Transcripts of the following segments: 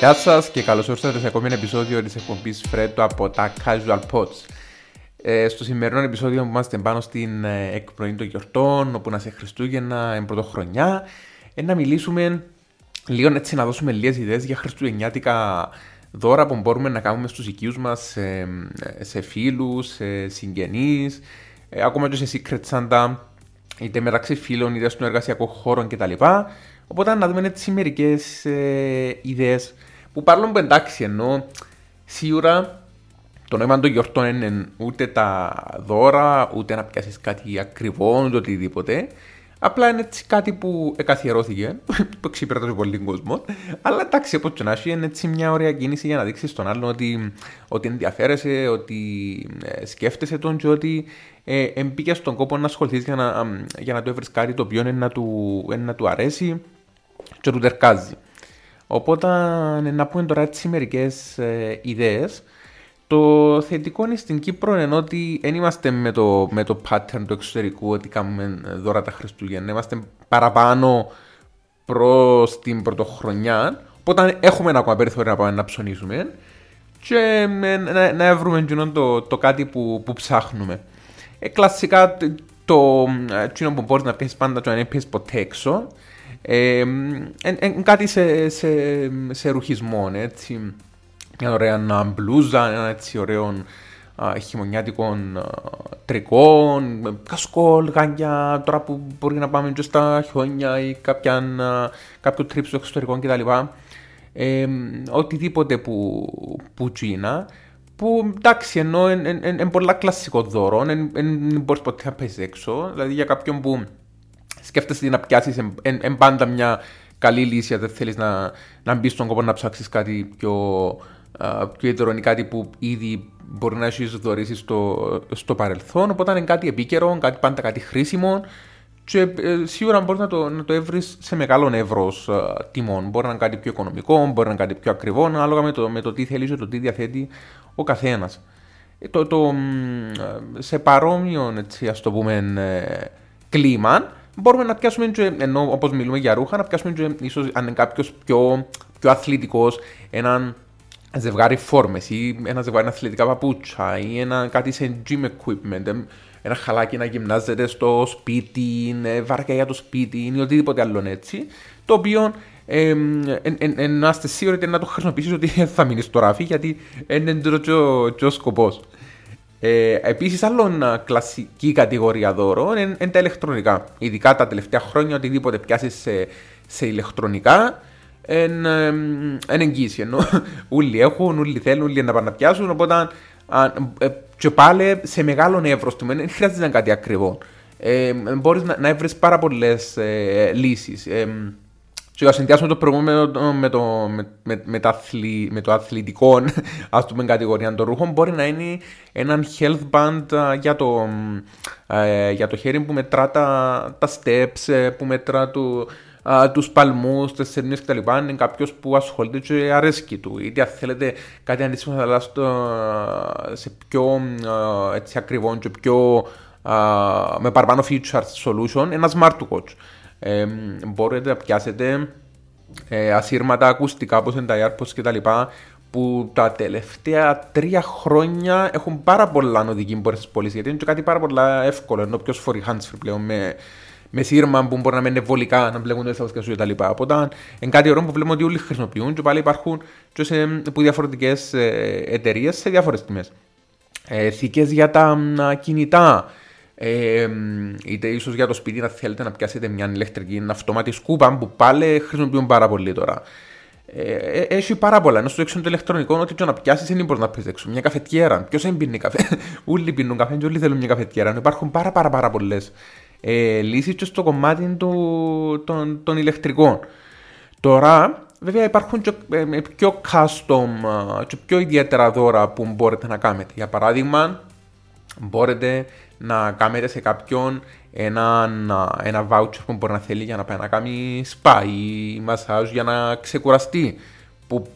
Γεια σας και καλώς ήρθατε σε ακόμη ένα επεισόδιο της εκπομπής Φρέτο από τα Casual Pods. Ε, στο σημερινό επεισόδιο που είμαστε πάνω στην ε, εκπνοή των γιορτών, όπου να σε Χριστούγεννα, εν πρωτοχρονιά, ε, να μιλήσουμε λίγο έτσι να δώσουμε λίγες ιδέες για χριστουγεννιάτικα δώρα που μπορούμε να κάνουμε στους οικείους μας, σε, σε φίλους, σε συγγενείς, ε, ακόμα και σε secret Santa, είτε μεταξύ φίλων, είτε στον εργασιακό χώρο κτλ. Οπότε να δούμε έτσι μερικές ε, ιδέες που παρόλο που εντάξει ενώ σίγουρα το νόημα των γιορτών είναι ούτε τα δώρα, ούτε να πιάσεις κάτι ακριβό, ούτε οτιδήποτε. Απλά είναι έτσι κάτι που εκαθιερώθηκε, που εξυπηρετούσε πολύ κόσμο. Αλλά εντάξει, όπως και να έχει, είναι έτσι μια ωραία κίνηση για να δείξεις στον άλλον ότι, ότι ενδιαφέρεσαι, ότι ε, σκέφτεσαι τον και ότι ε, εμπήκες στον κόπο να ασχοληθείς για να, για να του έβρεις κάτι το οποίο είναι να του, είναι να του αρέσει και του τερκάζει. Οπότε να πούμε τώρα έτσι μερικές ε, ιδέες. Το θετικό είναι στην Κύπρο είναι ότι δεν είμαστε με το, με το pattern του εξωτερικού ότι κάνουμε δώρα τα Χριστούγεννα. Είμαστε παραπάνω προς την πρωτοχρονιά. Οπότε έχουμε ένα ακόμα περιθώριο να πάμε να ψωνίσουμε και να, να βρούμε το, το κάτι που, που ψάχνουμε. Ε, κλασικά το, το που μπορείς να πιέσεις πάντα το να πιέσεις ποτέ έξω ε, κάτι σε, σε, σε ρουχισμό, έτσι. Μια ωραία μπλούζα, ένα έτσι ωραίο χειμωνιάτικο τρικό, κασκόλ, γάνια, τώρα που μπορεί να πάμε και στα χιόνια ή κάποια, κάποιο τρίπ στο εξωτερικό κτλ. Ε, οτιδήποτε που, που τσίνα, που εντάξει ενώ είναι πολλά κλασικό δώρο, δεν μπορείς ποτέ να πέσει έξω, δηλαδή για κάποιον που σκέφτεσαι να πιάσεις εν, πάντα μια καλή λύση, δεν θέλεις να, να μπεις στον κόπο να ψάξεις κάτι πιο, πιο κάτι που ήδη μπορεί να έχεις δωρήσει στο, στο παρελθόν. Οπότε είναι κάτι επίκαιρο, κάτι πάντα κάτι χρήσιμο και ε, σίγουρα μπορείς να το, να το έβρεις σε μεγάλο εύρος τιμών. Μπορεί να είναι κάτι πιο οικονομικό, μπορεί να είναι κάτι πιο ακριβό, ανάλογα με το, με το τι θέλεις και το τι διαθέτει ο καθένας. Ε, το, το, σε παρόμοιο, έτσι, ας το πούμε, ε, κλίμα, μπορούμε να πιάσουμε, και, ενώ όπως μιλούμε για ρούχα, να πιάσουμε και, ίσως αν είναι κάποιος πιο, πιο αθλητικός, έναν ζευγάρι φόρμες ή ένα ζευγάρι αθλητικά παπούτσια ή ένα, κάτι σε gym equipment, ένα χαλάκι να γυμνάζεται στο σπίτι, βάρκα για το σπίτι ή οτιδήποτε άλλο έτσι, το οποίο να είστε σίγουροι ότι να το χρησιμοποιήσεις ότι θα μείνεις στο ράφι γιατί είναι ο σκοπός. Ε, Επίσης, άλλο κλασική κατηγορία δώρων είναι, είναι, τα ηλεκτρονικά. Ειδικά τα τελευταία χρόνια, οτιδήποτε πιάσεις σε, σε ηλεκτρονικά είναι εγγύηση. Ενώ όλοι έχουν, όλοι θέλουν, όλοι να πάνε να πιάσουν. Οπότε, ε, και πάλι σε μεγάλο εύρος του, δεν χρειάζεται να είναι κάτι ακριβό. Ε, Μπορείς να, να βρεις πάρα πολλές ε, λύσεις. Ε, και να συνδυάσουμε το προηγούμενο με το, με, με, με, με το αθλητικό, ας πούμε, κατηγορία των ρούχων, μπορεί να είναι ένα health band για το, ε, για το χέρι που μετρά τα, τα steps, ε, που μετρά του, uh, τους παλμούς, τις σερνίες κτλ. Είναι κάποιος που ασχολείται και αρέσκει του. Είτε αν θέλετε κάτι αντίστοιχο να αλλάξει σε πιο uh, έτσι, ακριβό και πιο uh, με παραπάνω features solution, ένα smart watch ε, μπορείτε να πιάσετε ε, ασύρματα ακουστικά όπως είναι τα AirPods και τα λοιπά που τα τελευταία τρία χρόνια έχουν πάρα πολλά οδική μπορείς στις πόλεις γιατί είναι και κάτι πάρα πολλά εύκολο ενώ ποιος φορεί hands πλέον με, με σύρμα που μπορεί να μένει βολικά, να μπλέκουν τα σταυρικά σου κτλ. Οπότε είναι κάτι ωραίο που βλέπουμε ότι όλοι χρησιμοποιούν και πάλι υπάρχουν και σε διαφορετικές ε, εταιρείες σε διάφορες τιμές. Ε, Θήκες για τα κινητά. Ε, είτε ίσως για το σπίτι να θέλετε να πιάσετε μια ηλεκτρική αυτόματη σκούπα που πάλι χρησιμοποιούν πάρα πολύ τώρα. Ε, ε έχει πάρα πολλά. Ενώ στο έξω το ηλεκτρονικό, ότι το να πιάσεις είναι μπορείς να πεις έξω. Μια καφετιέρα. Ποιος δεν πίνει καφέ; όλοι πίνουν καφέ και όλοι θέλουν μια καφετιέρα. Υπάρχουν πάρα, πάρα, πάρα πολλές ε, λύσεις και στο κομμάτι του, των, των ηλεκτρικών. Τώρα, βέβαια, υπάρχουν και, ε, πιο custom και πιο ιδιαίτερα δώρα που μπορείτε να κάνετε. Για παράδειγμα, μπορείτε να κάνετε σε κάποιον ένα, ένα voucher που μπορεί να θέλει για να πάει να κάνει spa ή μασάζ για να ξεκουραστεί. Που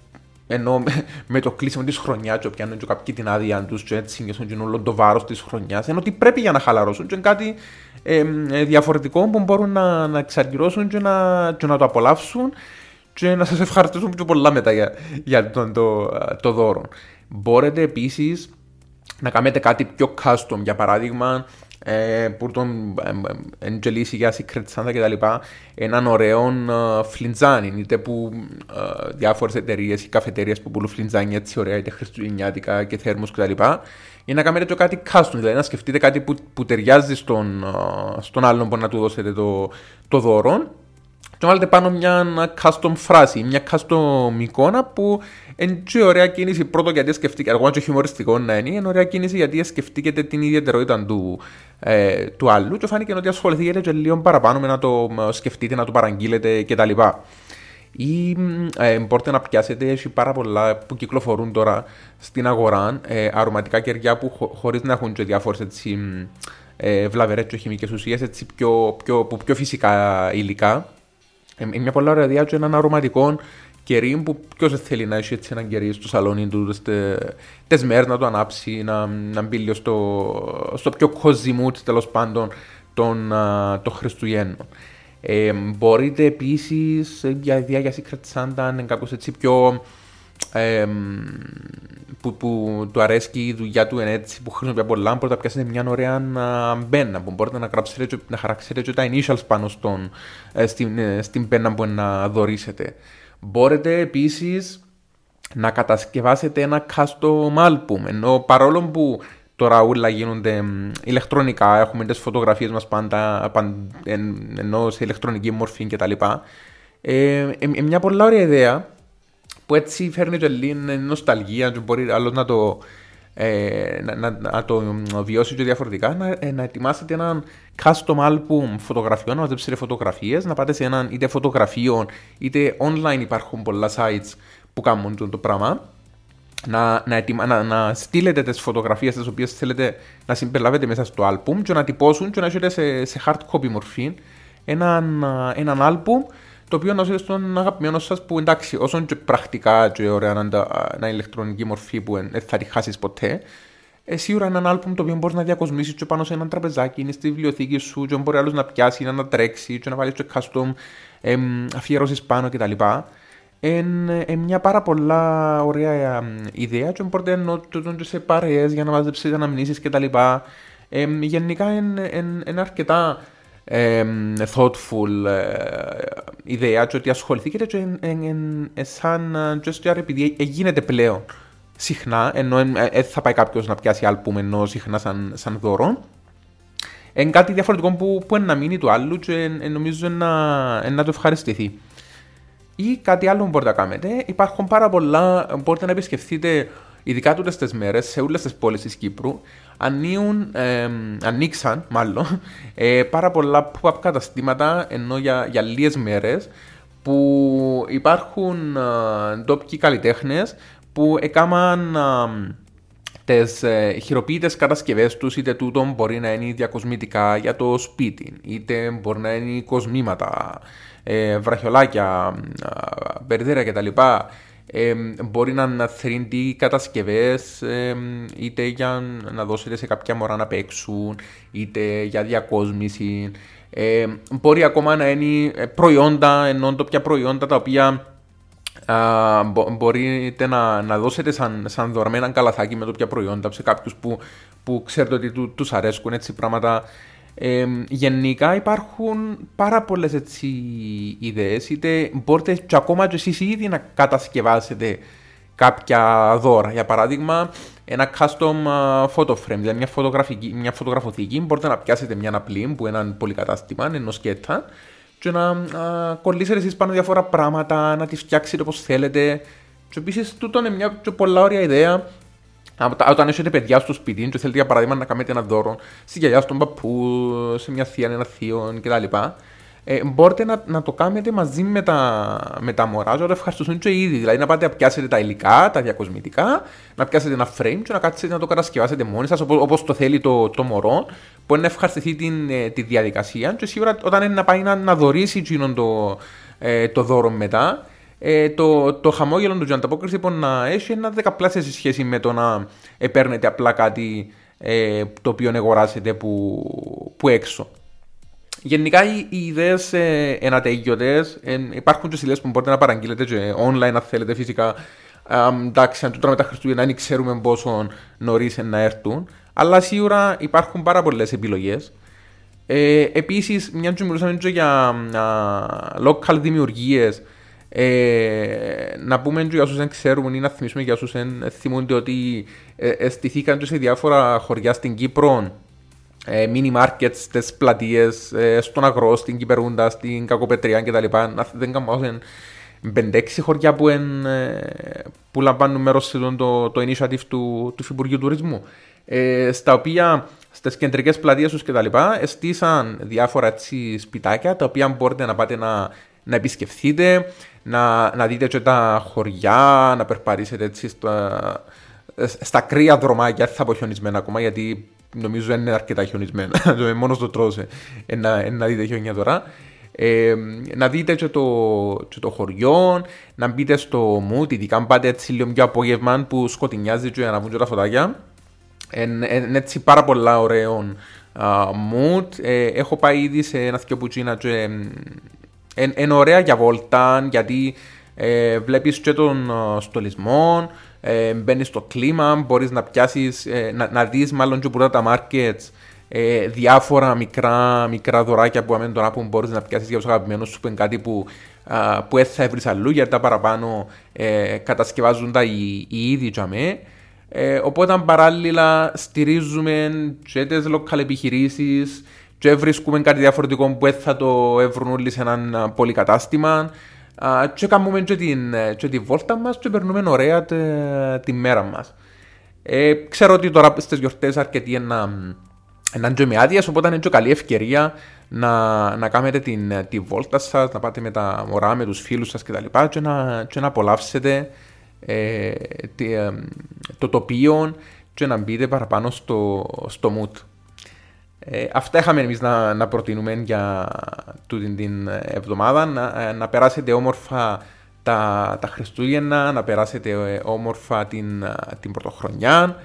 ενώ με, το κλείσιμο της χρονιάς, και πιάνουν και κάποιοι την άδεια τους, και έτσι νιώθουν όλο το βάρος της χρονιάς, ενώ ότι πρέπει για να χαλαρώσουν, και κάτι ε, διαφορετικό που μπορούν να, να εξαργυρώσουν και να, και να το απολαύσουν και να σας ευχαριστήσουμε πιο πολλά μετά για, για το, το, το δώρο. Μπορείτε επίσης να κάνετε κάτι πιο custom, για παράδειγμα, ε, που τον εντελήσει για Secret Santa και τα λοιπά, έναν ωραίο ε, φλιντζάνι, είτε που ε, διάφορες εταιρείες ή καφετέρειε που πουλούν φλιντζάνι έτσι ωραία, είτε χριστουγεννιάτικα και θέρμους κτλ. Ή να κάνετε το κάτι custom, δηλαδή να σκεφτείτε κάτι που, που ταιριάζει στον, ε, στον άλλον που να του δώσετε το, το δώρο και βάλετε πάνω μια custom φράση, μια custom εικόνα που είναι και ωραία κίνηση. Πρώτο γιατί σκεφτείτε, εγώ και χιουμοριστικό να είναι, είναι ωραία κίνηση γιατί σκεφτείτε την ιδιαιτερότητα του, ε, του άλλου. Και φάνηκε ότι ασχοληθείτε και λίγο παραπάνω με να το σκεφτείτε, να το παραγγείλετε κτλ. Ή ε, μπορείτε να πιάσετε, έχει πάρα πολλά που κυκλοφορούν τώρα στην αγορά, ε, αρωματικά κεριά που χω, χωρίς να έχουν και διάφορες έτσι, ε, βλαβερές και χημικές ουσίες, έτσι πιο, πιο, πιο, πιο φυσικά υλικά ε, μια πολλά ωραία διάτσο έναν αρωματικό κερί που ποιος θέλει να έχει έτσι έναν κερί στο σαλόνι του τι μέρες να το ανάψει, να, να μπει λίγο στο, στο πιο cozy mood τέλος πάντων των, των Χριστουγέννων. Ε, μπορείτε επίσης για ιδέα για Secret Santa να είναι κάπω έτσι πιο ε, που, που του αρέσει η δουλειά του είναι έτσι, που χρησιμοποιεί πολλά, μπορείτε να πιάσετε μια ωραία μπένα που μπορείτε να, γράψετε, να χαράξετε και τα initials πάνω στον, ε, στην, ε, στην πένα που να δωρήσετε. Μπορείτε επίσης να κατασκευάσετε ένα custom album, ενώ παρόλο που τώρα όλα γίνονται ηλεκτρονικά, έχουμε τις φωτογραφίες μας πάντα, πάντα ενώ σε ηλεκτρονική μορφή κτλ. Ε, ε, μια πολλά ωραία ιδέα που έτσι φέρνει και λίγη νοσταλγία και μπορεί άλλος να το, ε, να, να, να, το βιώσει και διαφορετικά, να, ε, να ετοιμάσετε έναν custom album φωτογραφιών, να μαζέψετε φωτογραφίες, να πάτε σε έναν είτε φωτογραφείο είτε online υπάρχουν πολλά sites που κάνουν το, το πράγμα. Να, να, ετοιμα, να, να στείλετε τις φωτογραφίες τις οποίες θέλετε να συμπεριλάβετε μέσα στο album και να τυπώσουν και να έχετε σε, σε hard copy μορφή έναν, έναν album το οποίο να στον αγαπημένο σας που εντάξει, όσο και πρακτικά και ωραία να είναι ηλεκτρονική μορφή που δεν θα τη χάσεις ποτέ, ε, σίγουρα έναν άλμπουμ το οποίο μπορείς να διακοσμήσεις και πάνω σε έναν τραπεζάκι, είναι στη βιβλιοθήκη σου, και μπορεί άλλος να πιάσει, να τρέξει, και να βάλεις και custom ε, αφιερώσεις πάνω κτλ. Είναι μια πάρα πολλά ωραία ιδέα και μπορείτε να το σε παρέες για να μαζέψετε αναμνήσεις κτλ. Ε, γενικά είναι αρκετά ε, thoughtful ε, ιδέα και ότι ασχοληθήκατε και ε, σαν gesture επειδή γίνεται πλέον συχνά, ενώ δεν θα πάει κάποιος να πιάσει άλπουμ ενώ συχνά σαν, σαν δώρο. Είναι κάτι διαφορετικό που, που είναι να μείνει του άλλου και νομίζω να, να το ευχαριστηθεί. Ή κάτι άλλο που μπορείτε να κάνετε. Υπάρχουν πάρα πολλά. Μπορείτε να επισκεφτείτε ειδικά τούτες τις μέρες σε όλες τις πόλεις της Κύπρου ανοίγουν, ε, ανοίξαν μάλλον ε, πάρα πολλά pop-up καταστήματα ενώ για, για λίγες μέρες που υπάρχουν ε, ντόπιοι καλλιτέχνες που έκαναν ε, τις ε, χειροποίητες κατασκευές τους είτε τούτο μπορεί να είναι διακοσμητικά για το σπίτι είτε μπορεί να είναι κοσμήματα, ε, βραχιολάκια, ε, κτλ μπορεί να είναι 3D κατασκευές, είτε για να δώσετε σε κάποια μωρά να παίξουν, είτε για διακόσμηση. μπορεί ακόμα να είναι προϊόντα, ενώ το πια προϊόντα τα οποία μπορείτε να, να δώσετε σαν, σαν δωρμένα καλαθάκι με το πια προϊόντα σε κάποιους που, που ξέρετε ότι του, τους αρέσκουν έτσι πράγματα ε, γενικά υπάρχουν πάρα πολλές ιδέες, είτε μπορείτε και ακόμα και εσείς ήδη να κατασκευάσετε κάποια δώρα. Για παράδειγμα, ένα custom photo frame, δηλαδή μια, φωτογραφική, μια φωτογραφοθήκη. Μπορείτε να πιάσετε μια απλή που είναι ένα πολυκατάστημα, ενός σκέτα, και να α, κολλήσετε εσείς πάνω διάφορα πράγματα, να τη φτιάξετε όπως θέλετε. Και επίσης, τούτο είναι μια πολλά ωραία ιδέα όταν έχετε παιδιά στο σπίτι και θέλετε για παράδειγμα να κάνετε ένα δώρο στη γιαγιά, στον παππού, σε μια θεία, ένα θείο κτλ. Ε, μπορείτε να, να το κάνετε μαζί με τα, με τα μωρά, να ευχαριστούν και ήδη. Δηλαδή να πάτε να πιάσετε τα υλικά, τα διακοσμητικά, να πιάσετε ένα frame και να κάτσετε να το κατασκευάσετε μόνοι σας όπως το θέλει το, το μωρό, που να ευχαριστηθεί την, ε, τη διαδικασία. Και σίγουρα όταν είναι να πάει να, να δωρήσει το, ε, το δώρο μετά, ε, το, το χαμόγελο του και ανταπόκριση που να έχει ένα δεκαπλάσια σε σχέση με το να ε, παίρνετε απλά κάτι ε, το οποίο αγοράσετε που, που έξω. γενικά οι, οι ιδέες ε, ενατέγιωτε. Ε, υπάρχουν και ιδέε που μπορείτε να παραγγείλετε και online αν θέλετε φυσικά. Um, εντάξει, αν του τα Χριστούγεννα δεν ξέρουμε πόσο νωρίς να έρθουν. Αλλά σίγουρα υπάρχουν πάρα πολλές επιλογές. Ε, Επίσης, μια και μιλούσαμε για uh, local δημιουργίες, ε, να πούμε για όσους δεν ξέρουν ή να θυμίσουμε για όσους δεν θυμούνται ότι ε, στηθήκαν σε διάφορα χωριά στην Κύπρο ε, mini markets στι πλατείες, ε, στον Αγρό, στην Κυπερούντα, στην Κακοπετριά κτλ. Δεν κάνω 5-6 χωριά που, εν, ε, που λαμβάνουν μέρος σε το, το initiative του, του Υπουργείου Τουρισμού. Ε, στα οποία στις κεντρικές πλατείες τους κτλ. εστίσαν διάφορα έτσι, σπιτάκια τα οποία μπορείτε να πάτε να, να επισκεφθείτε, να, να δείτε και τα χωριά, να περπαρίσετε έτσι στα, στα κρύα δρομάκια, θα πω χιονισμένα ακόμα γιατί νομίζω δεν είναι αρκετά χιονισμένα. Μόνος το τρώσε να, να δείτε χιονιά τώρα. Ε, να δείτε και το, και το χωριό, να μπείτε στο μουτ, ειδικά αν πάτε έτσι λίγο πιο απόγευμα που σκοτεινιάζει και να βγουν τα φωτάκια. Είναι έτσι πάρα πολλά ωραίο mood. Ε, έχω πάει ήδη σε ένα θκιο και είναι ωραία για βόλτα γιατί ε, βλέπεις και τον στολισμό, ε, μπαίνεις στο κλίμα, μπορείς να πιάσεις, ε, να, να δεις μάλλον και που τα markets ε, διάφορα μικρά, μικρά δωράκια που αμένουν τον που μπορείς να πιάσεις για τους αγαπημένους σου που είναι κάτι που, α, που έτσι θα βρεις αλλού γιατί τα παραπάνω ε, κατασκευάζουν τα οι, οι ίδιοι τζαμέ. Ε, οπότε παράλληλα στηρίζουμε και τις local επιχειρήσεις και βρίσκουμε κάτι διαφορετικό που θα το έβρουν όλοι σε έναν πολυκατάστημα και κάνουμε και την, και τη βόλτα μας και περνούμε ωραία τη, τη μέρα μας. Ε, ξέρω ότι τώρα στις γιορτές αρκετοί να, να είναι με άδειες, οπότε είναι και καλή ευκαιρία να, να κάνετε την, τη βόλτα σας, να πάτε με τα μωρά, με τους φίλους σας κτλ. Και, και, να, και να απολαύσετε ε, τη, ε, το τοπίο και να μπείτε παραπάνω στο, στο mood. Ε, αυτά είχαμε εμείς να, να προτείνουμε για τούτη την εβδομάδα. Να, ε, να περάσετε όμορφα τα, τα Χριστούγεννα, να περάσετε ε, όμορφα την, ε, την Πρωτοχρονιά.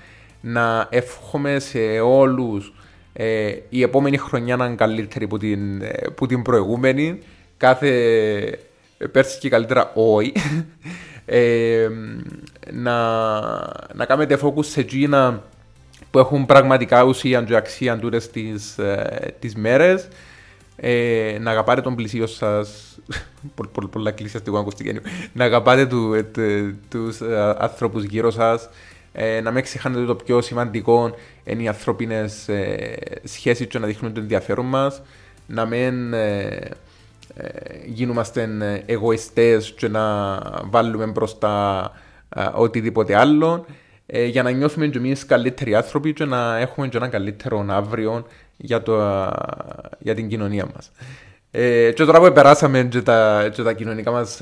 Να εύχομαι σε όλους ε, η επόμενη χρονιά να είναι καλύτερη από την, που την προηγούμενη. Κάθε πέρσι και καλύτερα όχι. ε, να, να κάνετε focus σε εκείνα που έχουν πραγματικά ουσία και αξία τούτες τις, ε, τις μέρες. Ε, να αγαπάτε τον πλησίο σας. πολλά εκκλησιαστικό ακουστική. Να αγαπάτε του, ε, τους ε, άνθρωπους γύρω σας. Ε, να μην ξεχάνετε το πιο σημαντικό είναι οι ανθρώπινες ε, σχέσεις και να δείχνουν το ενδιαφέρον μας. Να μην ε, γίνομαστε εγωιστές και να βάλουμε μπροστά οτιδήποτε άλλο ε, για να νιώθουμε και εμείς καλύτεροι άνθρωποι και να έχουμε και ένα καλύτερο αύριο για, το, για την κοινωνία μας. Ε, και τώρα που περάσαμε και τα, και τα κοινωνικά μας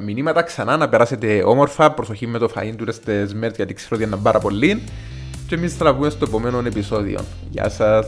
μηνύματα, ξανά να περάσετε όμορφα, προσοχή με το φαΐν του στις μέρες γιατί ξέρω ότι είναι πάρα πολύ και εμείς θα τα πούμε στο επόμενο επεισόδιο. Γεια σας!